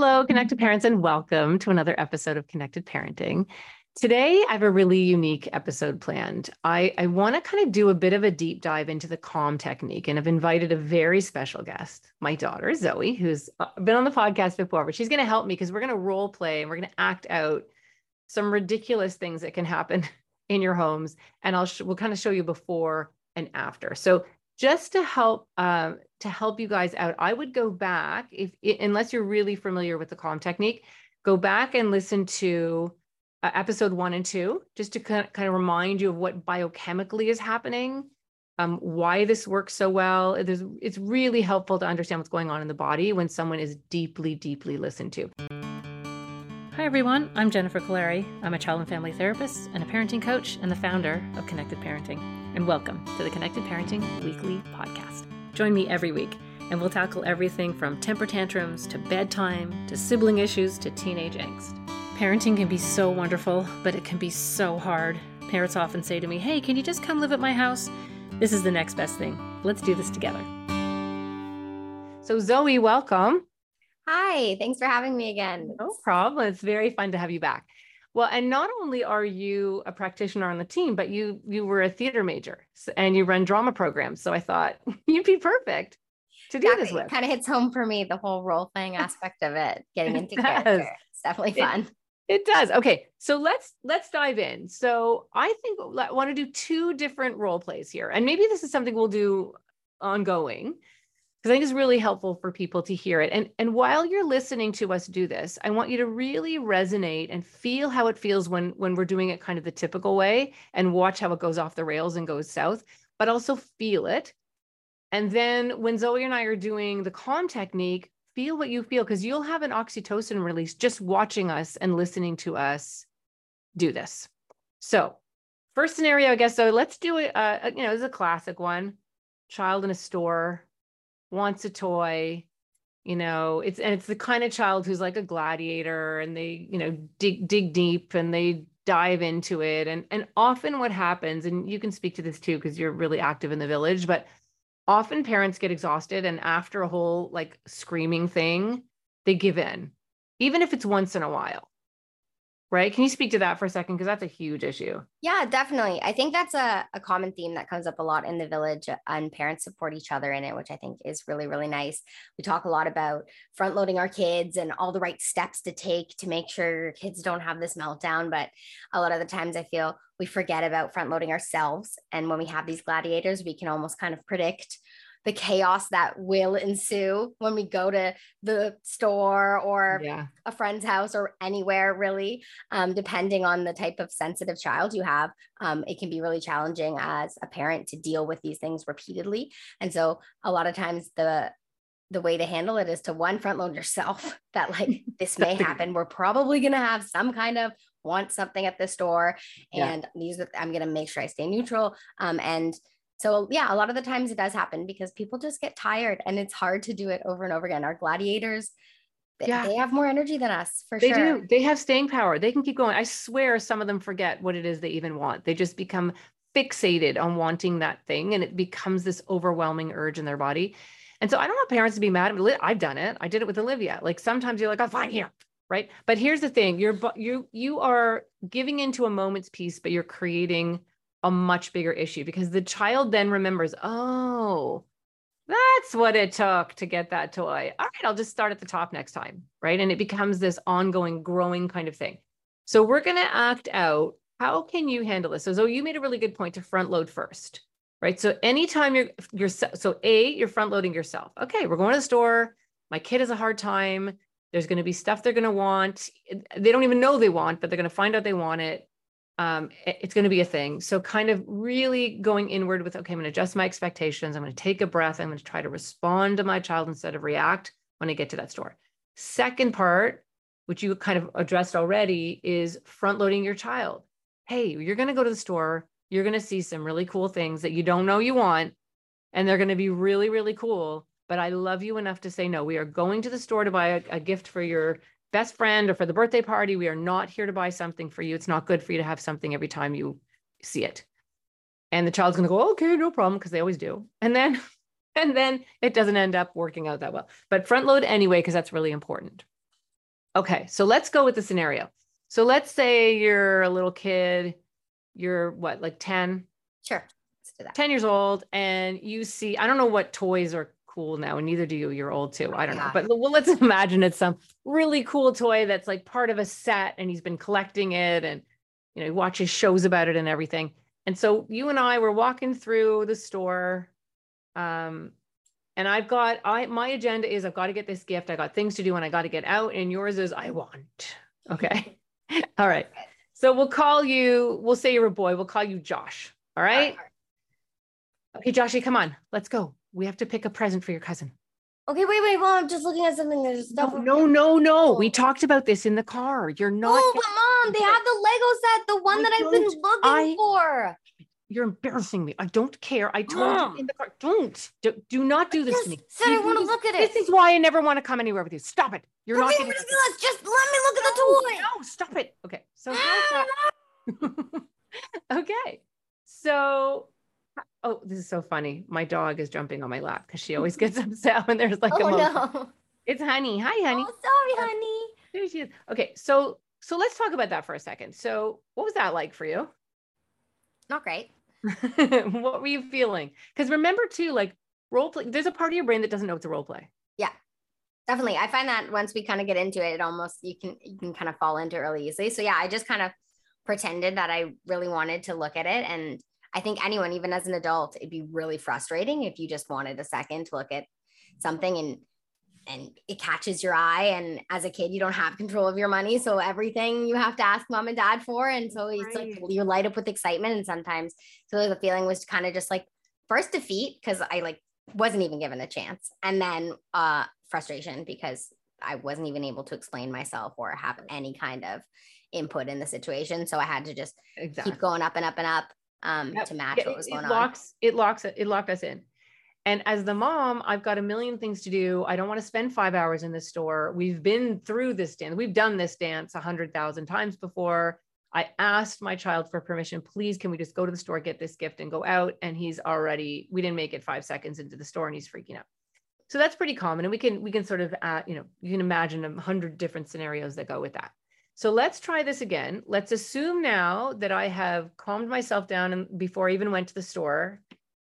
Hello, connected parents, and welcome to another episode of Connected Parenting. Today, I have a really unique episode planned. I, I want to kind of do a bit of a deep dive into the calm technique, and I've invited a very special guest, my daughter, Zoe, who's uh, been on the podcast before, but she's going to help me because we're going to role play and we're going to act out some ridiculous things that can happen in your homes. And I'll sh- we'll kind of show you before and after. So just to help uh, to help you guys out, I would go back if unless you're really familiar with the calm technique, go back and listen to uh, episode one and two, just to kind of, kind of remind you of what biochemically is happening, um, why this works so well. It's really helpful to understand what's going on in the body when someone is deeply, deeply listened to. Hi, everyone. I'm Jennifer Kolari. I'm a child and family therapist and a parenting coach and the founder of Connected Parenting. And welcome to the Connected Parenting Weekly Podcast. Join me every week, and we'll tackle everything from temper tantrums to bedtime to sibling issues to teenage angst. Parenting can be so wonderful, but it can be so hard. Parents often say to me, Hey, can you just come live at my house? This is the next best thing. Let's do this together. So, Zoe, welcome. Hi, thanks for having me again. No problem. It's very fun to have you back. Well, and not only are you a practitioner on the team, but you you were a theater major and you run drama programs. So I thought you'd be perfect to do this with. Kind of hits home for me the whole role playing aspect of it, getting into it character. It's definitely fun. It, it does. Okay, so let's let's dive in. So I think I want to do two different role plays here, and maybe this is something we'll do ongoing because I think it's really helpful for people to hear it. And, and while you're listening to us do this, I want you to really resonate and feel how it feels when, when we're doing it kind of the typical way and watch how it goes off the rails and goes south, but also feel it. And then when Zoe and I are doing the calm technique, feel what you feel because you'll have an oxytocin release just watching us and listening to us do this. So, first scenario, I guess. So let's do it. Uh, you know, it's a classic one. Child in a store, wants a toy you know it's and it's the kind of child who's like a gladiator and they you know dig dig deep and they dive into it. And and often what happens and you can speak to this too because you're really active in the village but often parents get exhausted and after a whole like screaming thing they give in even if it's once in a while right? Can you speak to that for a second? Because that's a huge issue. Yeah, definitely. I think that's a, a common theme that comes up a lot in the village, and parents support each other in it, which I think is really, really nice. We talk a lot about front loading our kids and all the right steps to take to make sure your kids don't have this meltdown. But a lot of the times I feel we forget about front loading ourselves. And when we have these gladiators, we can almost kind of predict the chaos that will ensue when we go to the store or yeah. a friend's house or anywhere really um, depending on the type of sensitive child you have um, it can be really challenging as a parent to deal with these things repeatedly and so a lot of times the the way to handle it is to one front load yourself that like this may happen we're probably going to have some kind of want something at the store and yeah. these i'm going to make sure i stay neutral um, and so yeah, a lot of the times it does happen because people just get tired and it's hard to do it over and over again. Our gladiators, yeah. they have more energy than us for they sure. They do. They have staying power. They can keep going. I swear some of them forget what it is they even want. They just become fixated on wanting that thing and it becomes this overwhelming urge in their body. And so I don't want parents to be mad. I've done it. I did it with Olivia. Like sometimes you're like, I'm fine here. Right. But here's the thing. You're you you are giving into a moment's peace, but you're creating a much bigger issue because the child then remembers, oh, that's what it took to get that toy. All right, I'll just start at the top next time. Right. And it becomes this ongoing, growing kind of thing. So we're going to act out. How can you handle this? So, Zoe, you made a really good point to front load first. Right. So anytime you're you're so A, you're front loading yourself. Okay, we're going to the store. My kid has a hard time. There's going to be stuff they're going to want. They don't even know they want, but they're going to find out they want it um, it's going to be a thing. So, kind of really going inward with, okay, I'm going to adjust my expectations. I'm going to take a breath. I'm going to try to respond to my child instead of react when I get to that store. Second part, which you kind of addressed already, is front loading your child. Hey, you're going to go to the store. You're going to see some really cool things that you don't know you want, and they're going to be really, really cool. But I love you enough to say, no, we are going to the store to buy a, a gift for your best friend or for the birthday party. We are not here to buy something for you. It's not good for you to have something every time you see it. And the child's going to go, okay, no problem, because they always do. And then, and then it doesn't end up working out that well. But front load anyway, because that's really important. Okay, so let's go with the scenario. So let's say you're a little kid, you're what, like 10? Sure. Let's do that. 10 years old, and you see, I don't know what toys are cool now, and neither do you. You're old too. I don't know. But well, let's imagine it's some really cool toy that's like part of a set and he's been collecting it and you know, he watches shows about it and everything. And so you and I were walking through the store. Um, and I've got I my agenda is I've got to get this gift. I got things to do and I got to get out. And yours is I want. Okay. All right. So we'll call you, we'll say you're a boy, we'll call you Josh. All right. Okay, Joshy, come on. Let's go. We have to pick a present for your cousin. Okay, wait, wait, mom. I'm just looking at something. There's stuff. No, no, no, no. We oh. talked about this in the car. You're not. Oh, but mom, they have the Lego set, the one I that I've been looking I- for. You're embarrassing me. I don't care. I told Mom. you in the car. Don't. Do, do not do this to me. said I You do wanna this- look at it. This is why I never want to come anywhere with you. Stop it. You're You're not being getting ridiculous. Just let me look at the toy. No, stop it. Okay. So okay. So oh, this is so funny. My dog is jumping on my lap because she always gets upset when there's like a oh no. It's honey. Hi, honey. Oh, sorry, honey. There she is. Okay, so so let's talk about that for a second. So what was that like for you? Not great. what were you feeling? Because remember too, like role play, there's a part of your brain that doesn't know it's a role play. Yeah. Definitely. I find that once we kind of get into it, it almost you can you can kind of fall into it really easily. So yeah, I just kind of pretended that I really wanted to look at it. And I think anyone, even as an adult, it'd be really frustrating if you just wanted a second to look at something and and it catches your eye. And as a kid, you don't have control of your money. So everything you have to ask mom and dad for. And so it's like you light up with excitement. And sometimes so the feeling was kind of just like first defeat, because I like wasn't even given a chance. And then uh frustration because I wasn't even able to explain myself or have any kind of input in the situation. So I had to just Exactly. keep going up and up and up um Yep. to match Yeah, what was it going on. locks it locks it locked us in. And as the mom i've got a million things to do. I don't want to spend five hours in the store. We've been through this dance we've done this dance a hundred thousand times before. I asked my child for permission please can we just go to the store get this gift and go out? And he's already we didn't make it five seconds into the store and he's freaking out. So that's pretty common and we can we can sort of uh, you know you can imagine a hundred different scenarios that go with that so let's try this again. Let's assume now that I have calmed myself down and before I even went to the store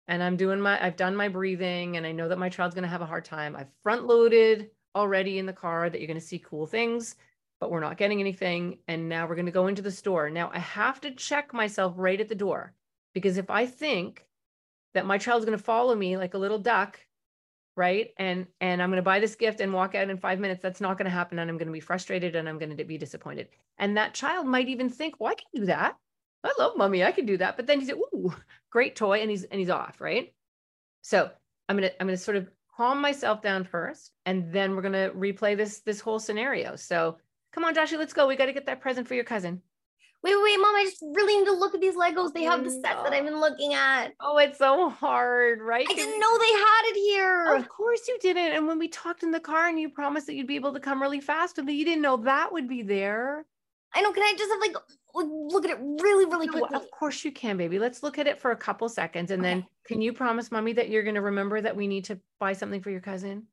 and I'm doing my I've done my breathing and I know that my child's going to have a hard time. I've front loaded already in the car that you're going to see cool things, but we're not getting anything and now we're going to go into the store. Now I have to check myself right at the door because if I think that my child's going to follow me like a little duck right? And and i'm going to buy this gift and walk out in five minutes. That's not going to happen and i'm going to be frustrated and i'm going to be disappointed. And that child might even think well i can do that. I love mommy i can do that. But then he said ooh great toy and he's and he's off right? So i'm going to i'm going to sort of calm myself down first and then we're going to replay this this whole scenario. So come on joshy let's go. We got to get that present for your cousin Wait, wait, wait, mom, I just really need to look at these Legos. They have the mm, set that oh. I've been looking at. oh it's so hard right I didn't know they had it here. Of course you didn't. And when we talked in the car and you promised that you'd be able to come really fast, and that you didn't know that would be there. I know. Can I just have like look at it really, really No, quickly? of course you can, baby. Let's look at it for a couple seconds. And then can you promise mommy that you're going to remember that we need to buy something for your cousin?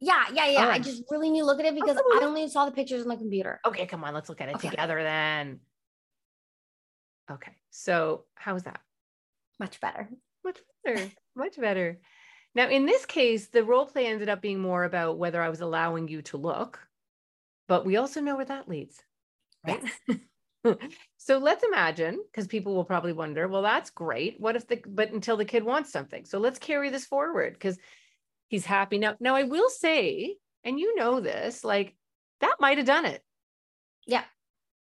Yeah, yeah, yeah. I just really need to look at it because Okay, well, I only saw the pictures on the computer. Okay, come on. Let's look at it Okay. together then. Okay. So how was that? Much better. Much better. much better. Now, in this case, the role play ended up being more about whether I was allowing you to look, but we also know where that leads. right? so let's imagine, because people will probably wonder, well, that's great. What if the, but until the kid wants something. So let's carry this forward because he's happy. Now, now I will say, and you know this, like that might have done it. Yeah.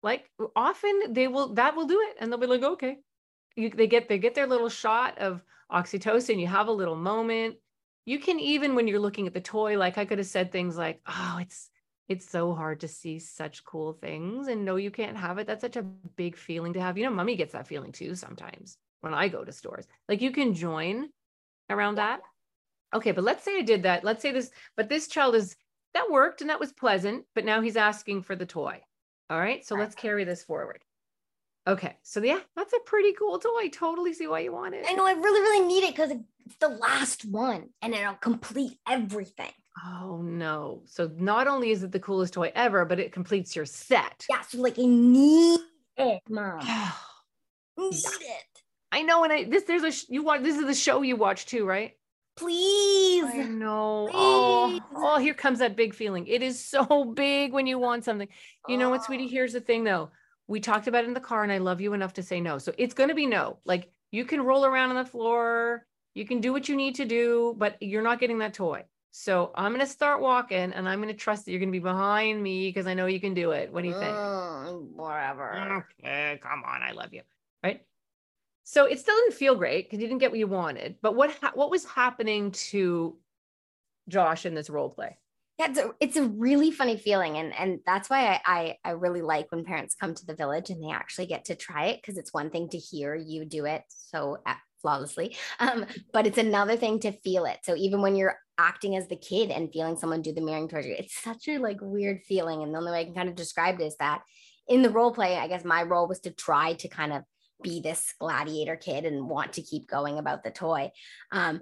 Like often they will, that will do it. And they'll be like, okay. You, they get, they get their little shot of oxytocin. You have a little moment. You can even, when you're looking at the toy, like I could have said things like, oh, it's, it's so hard to see such cool things and no you can't have it that's such a big feeling to have you know mummy gets that feeling too sometimes when i go to stores like you can join around that okay but let's say i did that let's say this but this child is that worked and that was pleasant but now he's asking for the toy all right so let's carry this forward okay so yeah that's a pretty cool toy totally see why you want it I know I really, really need it because it's the last one and it'll complete everything. Oh no. So not only is it the coolest toy ever, but it completes your set. Yeah, so like I need it, mom. need it. I know, and I this there's a sh- you watch this is the show you watch too, right? Please. I know. Oh, Please. oh, here comes that big feeling. It is so big when you want something. You know what, sweetie? Oh. Here's the thing though. We talked about it in the car, and I love you enough to say no. So it's gonna be no. Like you can roll around on the floor, you can do what you need to do, but you're not getting that toy. So I'm gonna start walking and I'm gonna trust that you're gonna be behind me because I know you can do it. What do you think? Mm, whatever. Okay, come on, I love you. Right. So it still didn't feel great because you didn't get what you wanted. But what ha- what was happening to Josh in this role play? Yeah, it's a, it's a really funny feeling. And, and that's why I, I, I really like when parents come to the village and they actually get to try it because it's one thing to hear you do it so uh, flawlessly, um, but it's another thing to feel it. So even when you're acting as the kid and feeling someone do the mirroring towards you, it's such a like weird feeling. And the only way I can kind of describe it is that in the role play, I guess my role was to try to kind of be this gladiator kid and want to keep going about the toy. Um,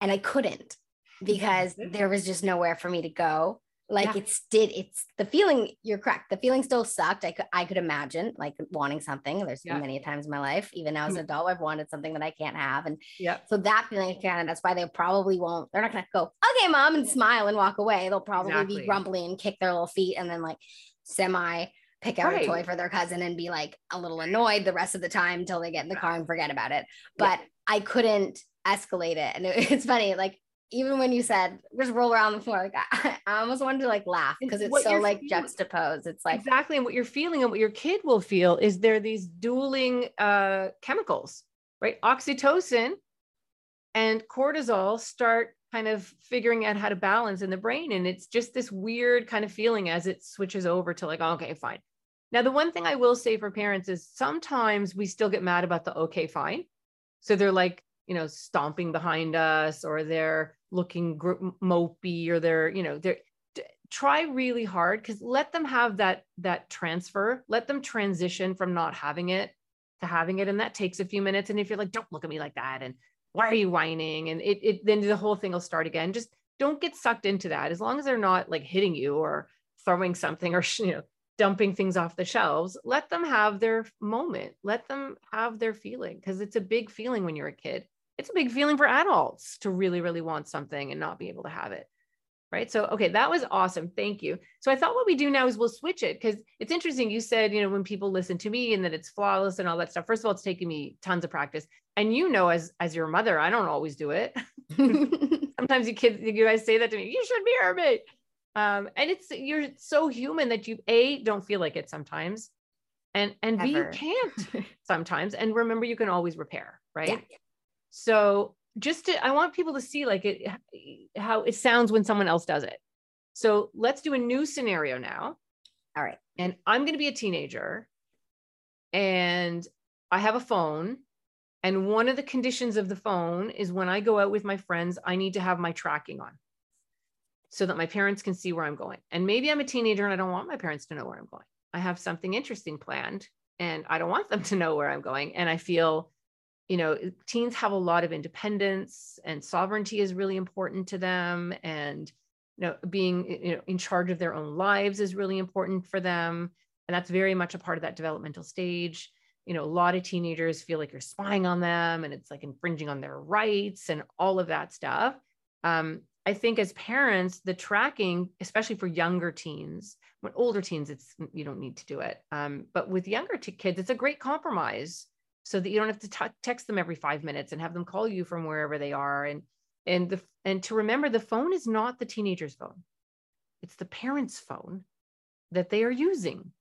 and I couldn't because there was just nowhere for me to go. Like Yeah. it's did it's the feeling you're correct. The feeling still sucked. I could I could imagine like wanting something. There's Yeah. been many times in my life, even now as an adult, I've wanted something that I can't have. And Yeah. so that feeling kind of that's why they probably won't, they're not gonna go, okay, mom, and smile and walk away. They'll probably Exactly. be grumbly and kick their little feet and then like semi pick out Right. a toy for their cousin and be like a little annoyed the rest of the time until they get in the car and forget about it. Yeah. But I couldn't escalate it. And it- it's funny, like even when you said just roll around the floor, like I, I almost wanted to like laugh because it's what so like feeling- juxtaposed. It's like exactly. And what you're feeling and what your kid will feel is there these dueling uh, chemicals, right? Oxytocin and cortisol start kind of figuring out how to balance in the brain. And it's just this weird kind of feeling as it switches over to like, okay, fine. Now, the one thing I will say for parents is sometimes we still get mad about the okay, fine. So they're like, you know, stomping behind us or they're looking mopey or they're, you know, they're try really hard because let them have that that transfer. Let them transition from not having it to having it and that takes a few minutes. And if you're like don't look at me like that and why are you whining? and it, it then the whole thing will start again. Just don't get sucked into that. As long as they're not like hitting you or throwing something or you know dumping things off the shelves let them have their moment let them have their feeling because it's a big feeling when you're a kid. It's a big feeling for adults to really really want something and not be able to have it right? So okay that was awesome. Thank you. So i thought what we do now is we'll switch it because it's interesting you said you know when people listen to me and that it's flawless and all that stuff first of all it's taken me tons of practice. And you know as as your mother i don't always do it. Sometimes you kids you guys say that to me you should mirror me um and it's you're so human that you a don't feel like it sometimes and and b you can't sometimes and remember you can always repair right? Yeah. so just to i want people to see like it how it sounds when someone else does it. So let's do a new scenario now. All right. and i'm going to be a teenager and i have a phone and one of the conditions of the phone is when i go out with my friends i need to have my tracking on so that my parents can see where i'm going. And maybe i'm a teenager and i don't want my parents to know where i'm going. I have something interesting planned and i don't want them to know where i'm going. And i feel you know teens have a lot of independence and sovereignty is really important to them. And you know being you know in charge of their own lives is really important for them. And that's very much a part of that developmental stage. You know a lot of teenagers feel like you're spying on them and it's like infringing on their rights and all of that stuff. Um, i think as parents the tracking especially for younger teens when older teens it's you don't need to do it um, but with younger t- kids it's a great compromise so that you don't have to t- text them every five minutes and have them call you from wherever they are and and the and to remember the phone is not the teenager's phone. It's the parent's phone that they are using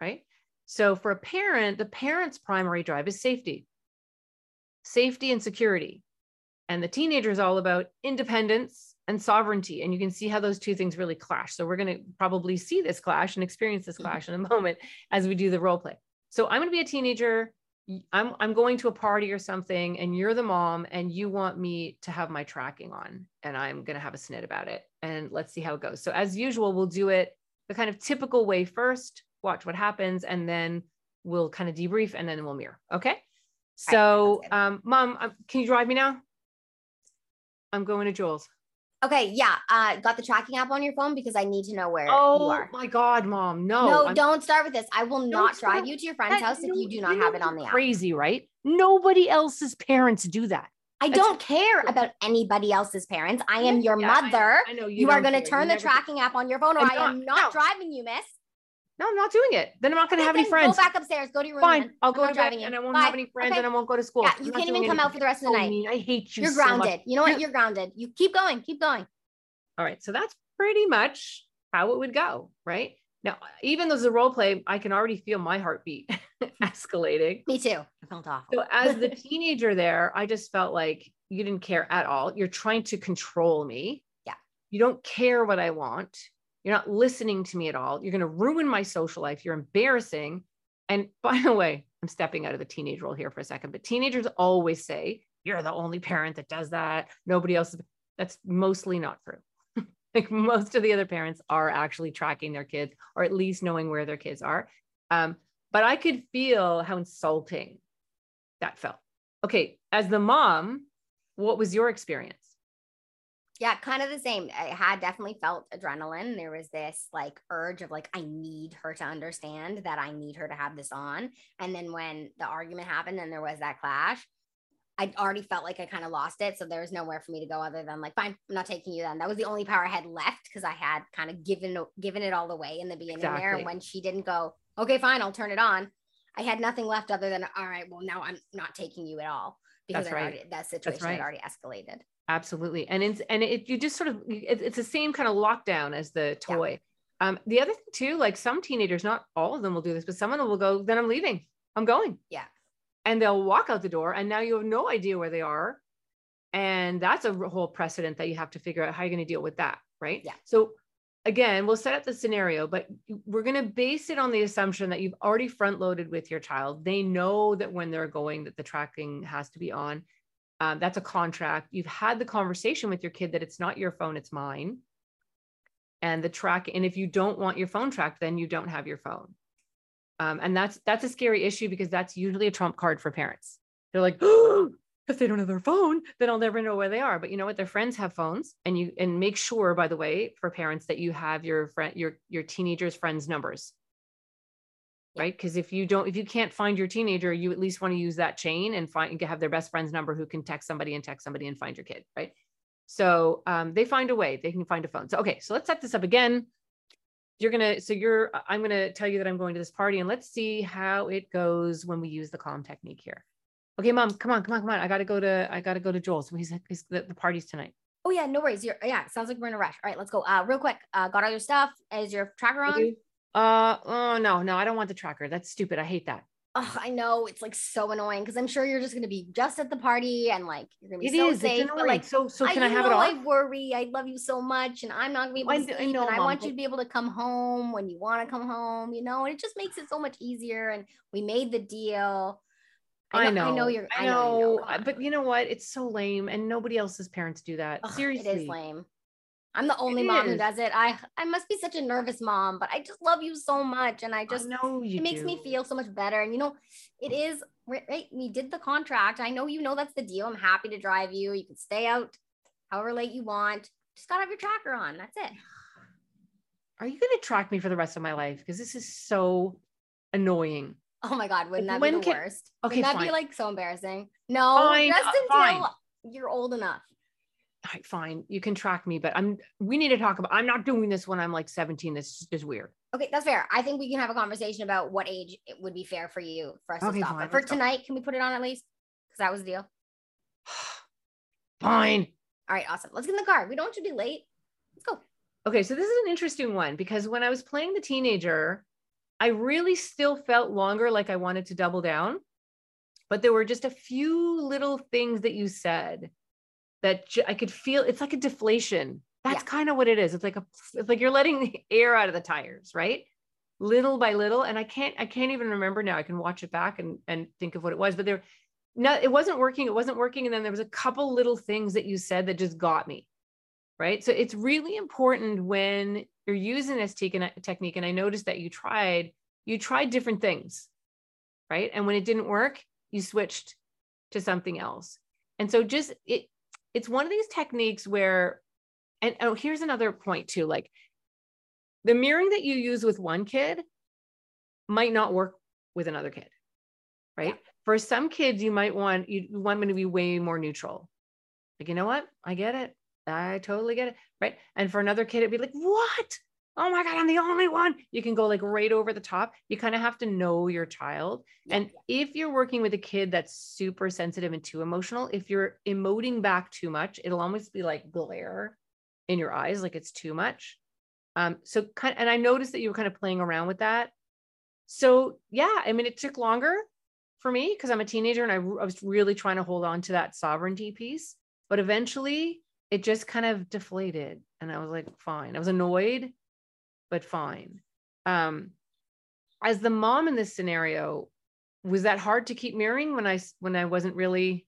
right? So for a parent the parent's primary drive is safety. Safety and security and the teenager is all about independence and sovereignty and you can see how those two things really clash so we're going to probably see this clash and experience this clash in a moment as we do the role play so i'm going to be a teenager I'm I'm going to a party or something and you're the mom and you want me to have my tracking on and I'm going to have a snit about it and let's see how it goes. So as usual we'll do it the kind of typical way first, watch what happens and then we'll kind of debrief and then we'll mirror. Okay? So um mom um, can you drive me now? I'm going to Joel's. Okay, yeah. Uh, got the tracking app on your phone because I need to know where you are. Oh my God, mom. No. No, I'm- don't start with this. I will not start drive you to your friend's that- house if you do not have it on the app. Crazy, right? Nobody else's parents do that. I That's- don't care about anybody else's parents. I am your Yeah, mother. I know You, you are going to turn You the tracking app on your phone, or I'm I am not. not No. driving you, miss. No, I'm not doing it. Then I'm not going to Okay, have any then friends. Go back upstairs. Go to your room. Fine. then. I'll go to driving you. and I won't Bye. have any friends Okay. and I won't go to school. Yeah, I'm you can't even come anything. out for the rest of the So night. mean. I hate you You're so much. grounded. You know what? You're- You're grounded. You keep going. Keep going. All right. So that's pretty much how it would go. Right. Now, even though it's a role play, I can already feel my heartbeat escalating. Me too. I felt awful. So as the teenager there, I just felt like you didn't care at all. You're trying to control me. Yeah. You don't care what I want. You're not listening to me at all. You're going to ruin my social life. You're embarrassing. And by the way, I'm stepping out of the teenage role here for a second, but teenagers always say, you're the only parent that does that. Nobody else. That's mostly not true. like most of the other parents are actually tracking their kids or at least knowing where their kids are. Um, but I could feel how insulting that felt. Okay, as the mom, what was your experience? Yeah, kind of the same. I had definitely felt adrenaline. There was this like urge of like, I need her to understand that I need her to have this on. And then when the argument happened and there was that clash, I already felt like I kind of lost it. So there was nowhere for me to go other than like, fine, I'm not taking you then. That was the only power I had left because I had kind of given given it all away in the beginning there. And when she didn't go, okay, fine, I'll turn it on. I had nothing left other than, all right, well, now I'm not taking you at all because That's right. already, that situation right. had already escalated. Absolutely. And it's and it you just sort of it, it's the same kind of lockdown as the Yeah. toy. Um, the other thing too, like some teenagers, not all of them will do this, but some of them will go, then I'm leaving. I'm going. Yeah. And they'll walk out the door and now you have no idea where they are. And that's a whole precedent that you have to figure out how you're going to deal with that. Right. Yeah. So again, we'll set up the scenario, but we're going to base it on the assumption that you've already front loaded with your child. They know that when they're going, that the tracking has to be on. Um, that's a contract. You've had the conversation with your kid that it's not your phone, it's mine. And the track, and if you don't want your phone tracked, then you don't have your phone. Um, and that's that's a scary issue because that's usually a trump card for parents. They're like, oh, if they don't have their phone, then I'll never know where they are. But you know what? Their friends have phones, and you and make sure, by the way, for parents that you have your friend, your your teenagers' friends' numbers right? Because if you don't, if you can't find your teenager, you at least want to use that chain and find have their best friend's number who can text somebody and text somebody and find your kid, right? So um, they find a way. They can find a phone. So okay, so let's set this up again. You're gonna, so you're, I'm gonna tell you that I'm going to this party, and let's see how it goes when we use the calm technique here. Okay, mom, come on, come on, come on. I gotta go to, I gotta go to Joel's. He's, he's the, the party's tonight. Oh yeah, no worries. You're yeah, sounds like we're in a rush. All right, let's go. Uh real quick. Uh got all your stuff. Is your tracker on? Uh, oh no, no, I don't want the tracker. That's stupid. I hate that. Oh, I know it's like so annoying because I'm sure you're just gonna be just at the party and like you're gonna be It so is. safe. but like so, so can I, you have it off? I worry. I love you so much, and I'm not gonna be able I to d- I sleep. know, and I Mom, want you to be able to come home when you want to come home. You know, and it just makes it so much easier. And we made the deal. I know, I know you're. I I know. you know, uh, but you know what? It's so lame, and nobody else's parents do that. Ugh, Seriously, it is lame. I'm the only It mom who does it. I I must be such a nervous mom, but I just love you so much, and I just know you. it makes me feel so much better. And you know, it is right. We did the contract. I know you know that's the deal. I'm happy to drive you. You can stay out however late you want. Just gotta have your tracker on. That's it. Are you going to track me for the rest of my life? Because this is so annoying. Oh my god, wouldn't Like, that be the can- worst? Okay, wouldn't that fine. be like so embarrassing? No, Fine, just uh, until fine. you're old enough. All right, fine. You can track me, but I'm. We need to talk about. I'm not doing this when I'm like 17. This is weird. Okay, that's fair. I think we can have a conversation about what age it would be fair for you for us Okay, to stop. fine, But for let's go. tonight, can we put it on at least? Because that was the deal. Fine. All right, awesome. Let's get in the car. We don't want to be late. Let's go. Okay, so this is an interesting one because when I was playing the teenager, I really still felt longer like I wanted to double down. But there were just a few little things that you said that j- I could feel it's like a deflation. That's Yeah. kind of what it is. It's like a it's like you're letting the air out of the tires, right? Little by little. And I can't I can't even remember now. I can watch it back and and think of what it was, but there no, it wasn't working. It wasn't working. And then there was a couple little things that you said that just got me right? So it's really important when you're using this te- technique. And I noticed that you tried, you tried different things, right? And when it didn't work, you switched to something else. And so just it, it's one of these techniques where and oh, here's another point too. Like the mirroring that you use with one kid might not work with another kid, right? Yeah. For some kids, you might want you want them to be way more neutral. Like, you know what? I get it. I totally get it. Right. And for another kid, it'd be like, what? Oh my God, I'm the only one. You can go like right over the top. You kind of have to know your child. Yeah. And if you're working with a kid that's super sensitive and too emotional, if you're emoting back too much, it'll almost be like glare in your eyes, like it's too much. Um, so kind and I noticed that you were kind of playing around with that. So yeah, I mean, it took longer for me because I'm a teenager and I, I was really trying to hold on to that sovereignty piece. But eventually it just kind of deflated. And I was like, fine. I was annoyed, but fine. Um, as the mom in this scenario, was that hard to keep mirroring when I when I wasn't really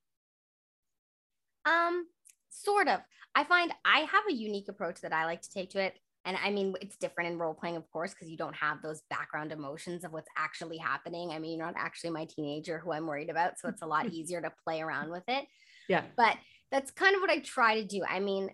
um sort of. I find I have a unique approach that I like to take to it. And I mean, it's different in role playing, of course, because you don't have those background emotions of what's actually happening. I mean, you're not actually my teenager who I'm worried about. So it's a lot easier to play around with it. Yeah. But that's kind of what I try to do. I mean,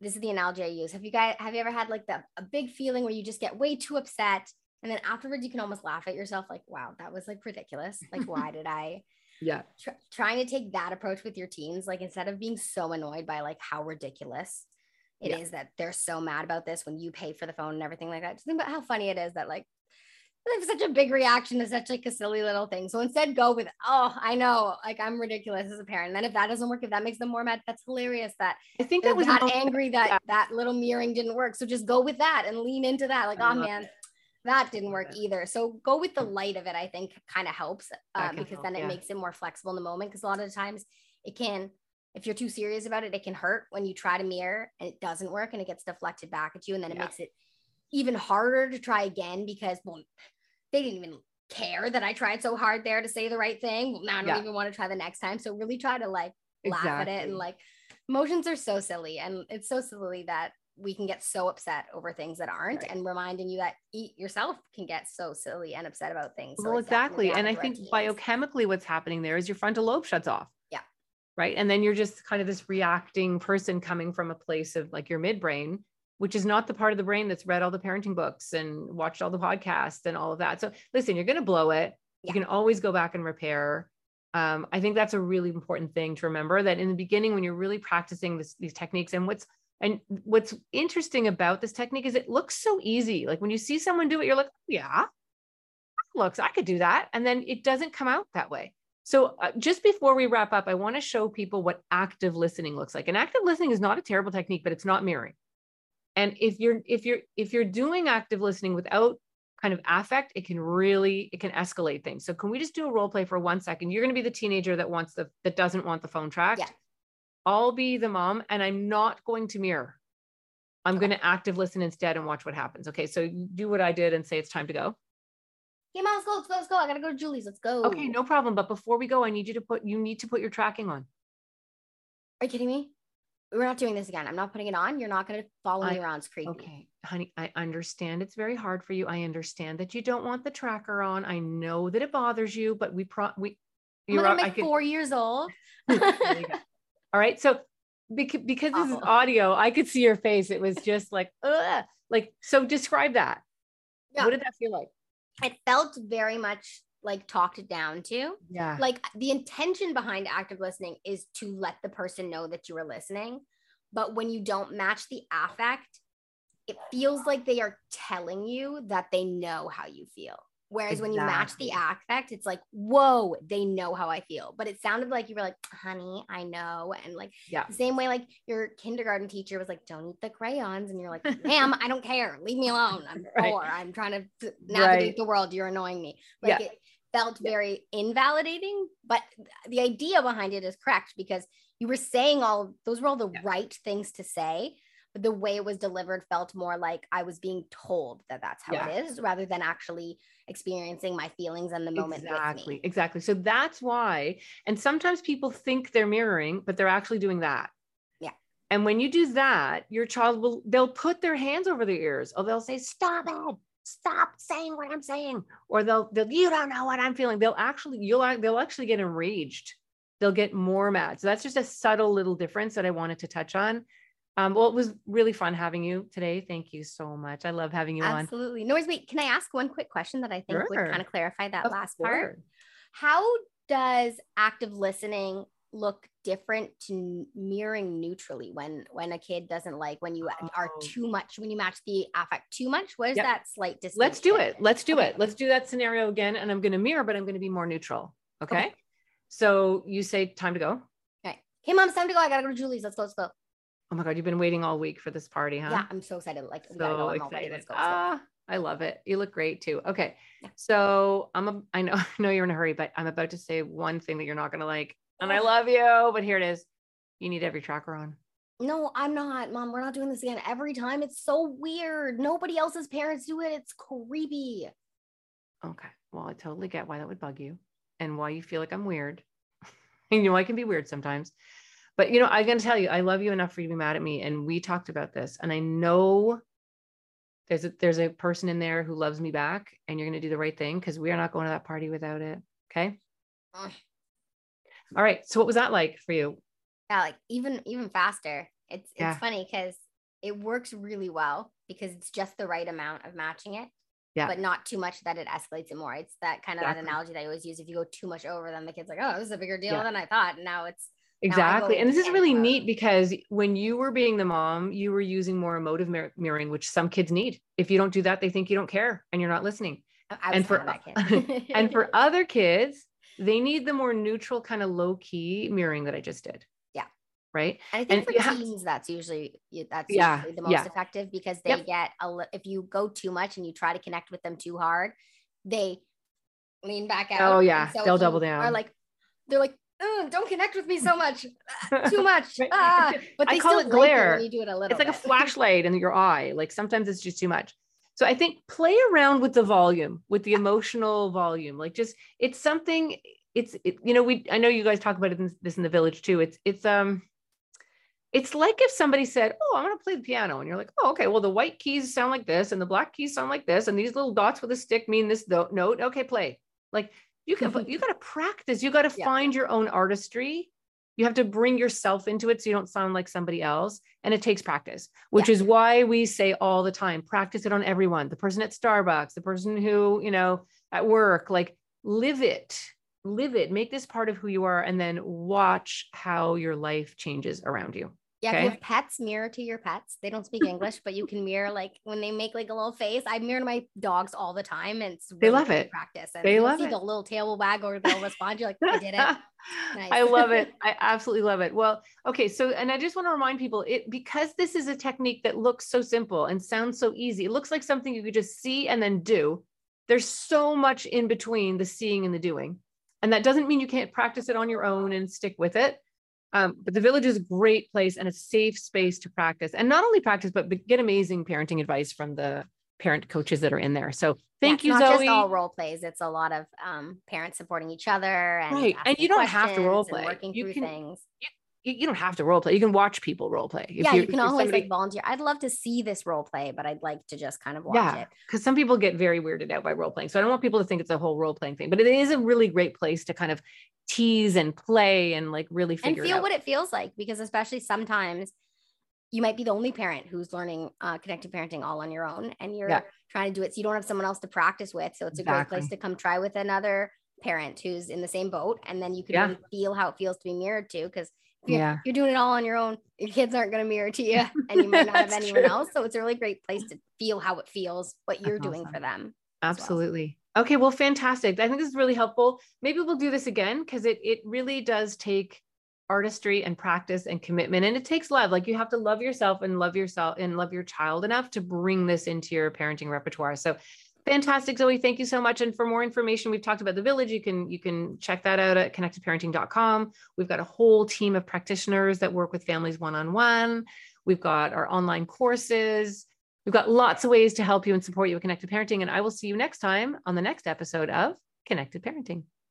this is the analogy I use. Have you guys have you ever had like the a big feeling where you just get way too upset and then afterwards you can almost laugh at yourself like, wow, that was like ridiculous. Like, why did I? Yeah. Tr- trying to take that approach with your teens, like instead of being so annoyed by like how ridiculous it yeah. is that they're so mad about this when you pay for the phone and everything like that. Just think about how funny it is that like such a big reaction to such like a silly little thing. So instead go with, oh, I know, like I'm ridiculous as a parent. And then if that doesn't work, if that makes them more mad, that's hilarious that I think that was not angry that yeah. that little mirroring didn't work. So just go with that and lean into that. Like, oh man, it. that didn't work either. So go with the light of it, I think kind of helps uh, because help, then it yeah. makes it more flexible in the moment. Because a lot of the times it can, if you're too serious about it, it can hurt when you try to mirror and it doesn't work and it gets deflected back at you. And then it yeah. makes it even harder to try again because well they didn't even care that I tried so hard there to say the right thing. Well, now I don't yeah. even want to try the next time. So really try to like laugh exactly. at it and like emotions are so silly and it's so silly that we can get so upset over things that aren't right. and reminding you that eat yourself can get so silly and upset about things. So well, exactly. And I think biochemically what's happening there is your frontal lobe shuts off. Yeah. Right. And then you're just kind of this reacting person coming from a place of like your midbrain which is not the part of the brain that's read all the parenting books and watched all the podcasts and all of that. So listen, you're going to blow it. Yeah. You can always go back and repair. Um, I think that's a really important thing to remember that in the beginning, when you're really practicing this, these techniques and what's, and what's interesting about this technique is it looks so easy. Like when you see someone do it, you're like, oh, yeah, looks, I could do that. And then it doesn't come out that way. So uh, just before we wrap up, I want to show people what active listening looks like. And active listening is not a terrible technique, but it's not mirroring and if you're if you're if you're doing active listening without kind of affect it can really it can escalate things so can we just do a role play for one second you're going to be the teenager that wants the that doesn't want the phone tracked yeah. i'll be the mom and i'm not going to mirror i'm okay. going to active listen instead and watch what happens okay so do what i did and say it's time to go Hey mom, let's go, let's go, let's go. I gotta go to Julie's. Let's go. Okay, no problem. But before we go, I need you to put you need to put your tracking on. Are you kidding me? We're not doing this again. I'm not putting it on. You're not going to follow I, me around. It's creepy. Okay, honey, I understand it's very hard for you. I understand that you don't want the tracker on. I know that it bothers you, but we pro we. You're I'm like four years old. All right, so because because this is audio, I could see your face. It was just like, Ugh. like so. Describe that. Yeah. What did that feel like? It felt very much like talked down to. Yeah. Like the intention behind active listening is to let the person know that you are listening. But when you don't match the affect, it feels like they are telling you that they know how you feel. Whereas exactly. when you match the affect, it's like, whoa, they know how I feel. But it sounded like you were like, honey, I know. And like, yeah, same way, like your kindergarten teacher was like, don't eat the crayons. And you're like, ma'am, I don't care. Leave me alone. I'm right. poor. I'm trying to navigate right. the world. You're annoying me. Like, yeah. it felt very invalidating. But the idea behind it is correct because you were saying all those were all the yeah. right things to say but the way it was delivered felt more like I was being told that that's how yeah. it is rather than actually experiencing my feelings in the moment. Exactly. Exactly. So that's why. And sometimes people think they're mirroring, but they're actually doing that. Yeah. And when you do that, your child will, they'll put their hands over their ears or they'll say, stop it. Stop saying what I'm saying. Or they'll, they'll, you don't know what I'm feeling. They'll actually, you'll, they'll actually get enraged. They'll get more mad. So that's just a subtle little difference that I wanted to touch on Um, well, it was really fun having you today. Thank you so much. I love having you Absolutely. on. Absolutely. No, wait, can I ask one quick question that I think sure. would kind of clarify that of last course. part? How does active listening look different to mirroring neutrally when when a kid doesn't like when you oh. are too much when you match the affect too much what is yep. that slight distinction let's do it let's do okay. it let's do that scenario again and i'm going to mirror but i'm going to be more neutral okay? okay? so you say time to go okay hey mom it's time to go i gotta go to julie's let's go let's go oh my god you've been waiting all week for this party huh yeah i'm so excited like so go. excited let's go, let's ah I love it. You look great too. Okay. Yeah. So I'm a, I know I know you're in a hurry, but I'm about to say one thing that you're not gonna like and I love you, but here it is. You need every tracker on. No, I'm not, mom. We're not doing this again every time. It's so weird. Nobody else's parents do it. It's creepy. Okay. Well, I totally get why that would bug you and why you feel like I'm weird. you know, I can be weird sometimes. But you know, I'm gonna tell you, I love you enough for you to be mad at me. And we talked about this, and I know there's a there's a person in there who loves me back, and you're gonna do the right thing because we are not going to that party without it. Okay. All right. So what was that like for you? Yeah, like even even faster. It's it's yeah. funny because it works really well because it's just the right amount of matching it. Yeah. But not too much that it escalates it more. It's that kind of exactly. that analogy that I always use. If you go too much over, then the kid's like, oh, this is a bigger deal yeah. than I thought. And now it's exactly. And this is really neat because when you were being the mom, you were using more emotive mir- mirroring, which some kids need. If you don't do that, they think you don't care and you're not listening. and for and for other kids, they need the more neutral kind of low key mirroring that I just did. Yeah. Right. And I think and for teens, that's usually that's yeah, usually the most yeah. effective because they yep. get a if you go too much and you try to connect with them too hard, they lean back out. Oh yeah, so they'll double down. Are like they're like, don't connect with me so much, too much. Ah. But I call it glare. It you do it a little. It's bit. like a flashlight in your eye. Like sometimes it's just too much. So I think play around with the volume, with the emotional volume. Like just it's something. It's it, you know we I know you guys talk about it in, this in the village too. It's it's um it's like if somebody said, "Oh, I'm going to play the piano," and you're like, "Oh, okay. Well, the white keys sound like this, and the black keys sound like this, and these little dots with a stick mean this note. Okay, play." Like you can, you got to practice. You got to yeah. find your own artistry you have to bring yourself into it so you don't sound like somebody else and it takes practice which yeah. is why we say all the time practice it on everyone the person at starbucks the person who you know at work like live it live it make this part of who you are and then watch how your life changes around you yeah, okay. if you have pets, mirror to your pets. They don't speak English, but you can mirror like when they make like a little face. I mirror my dogs all the time, and it's really they love it. Practice. And they love see it. The little tail will wag or they'll respond. You're like, I did it. Nice. I love it. I absolutely love it. Well, okay, so and I just want to remind people it because this is a technique that looks so simple and sounds so easy. It looks like something you could just see and then do. There's so much in between the seeing and the doing. And that doesn't mean you can't practice it on your own and stick with it. Um, but the village is a great place and a safe space to practice and not only practice, but get amazing parenting advice from the parent coaches that are in there. So thank yeah, you, not Zoe. just all role plays. It's a lot of um, parents supporting each other and right. And you don't have to role play. Working you through can, things. You, you don't have to role play. You can watch people role play. If yeah, you can always somebody... like volunteer. I'd love to see this role play, but I'd like to just kind of watch yeah, it. Because some people get very weirded out by role playing. So I don't want people to think it's a whole role playing thing, but it is a really great place to kind of tease and play and like really figure and feel what it feels like. Because especially sometimes you might be the only parent who's learning uh, connected parenting all on your own, and you're yeah. trying to do it. So you don't have someone else to practice with. So it's a exactly. great place to come try with another parent who's in the same boat, and then you can yeah. really feel how it feels to be mirrored to. Because you're, yeah. you're doing it all on your own. Your kids aren't going to mirror to you and you might not have anyone true. else. So it's a really great place to feel how it feels, what you're That's doing awesome. for them. Absolutely. Well. Okay. Well, fantastic. I think this is really helpful. Maybe we'll do this again because it, it really does take artistry and practice and commitment and it takes love like you have to love yourself and love yourself and love your child enough to bring this into your parenting repertoire so Fantastic, Zoe. Thank you so much. And for more information, we've talked about the village. You can you can check that out at connectedparenting.com. We've got a whole team of practitioners that work with families one-on-one. We've got our online courses. We've got lots of ways to help you and support you with connected parenting. And I will see you next time on the next episode of Connected Parenting.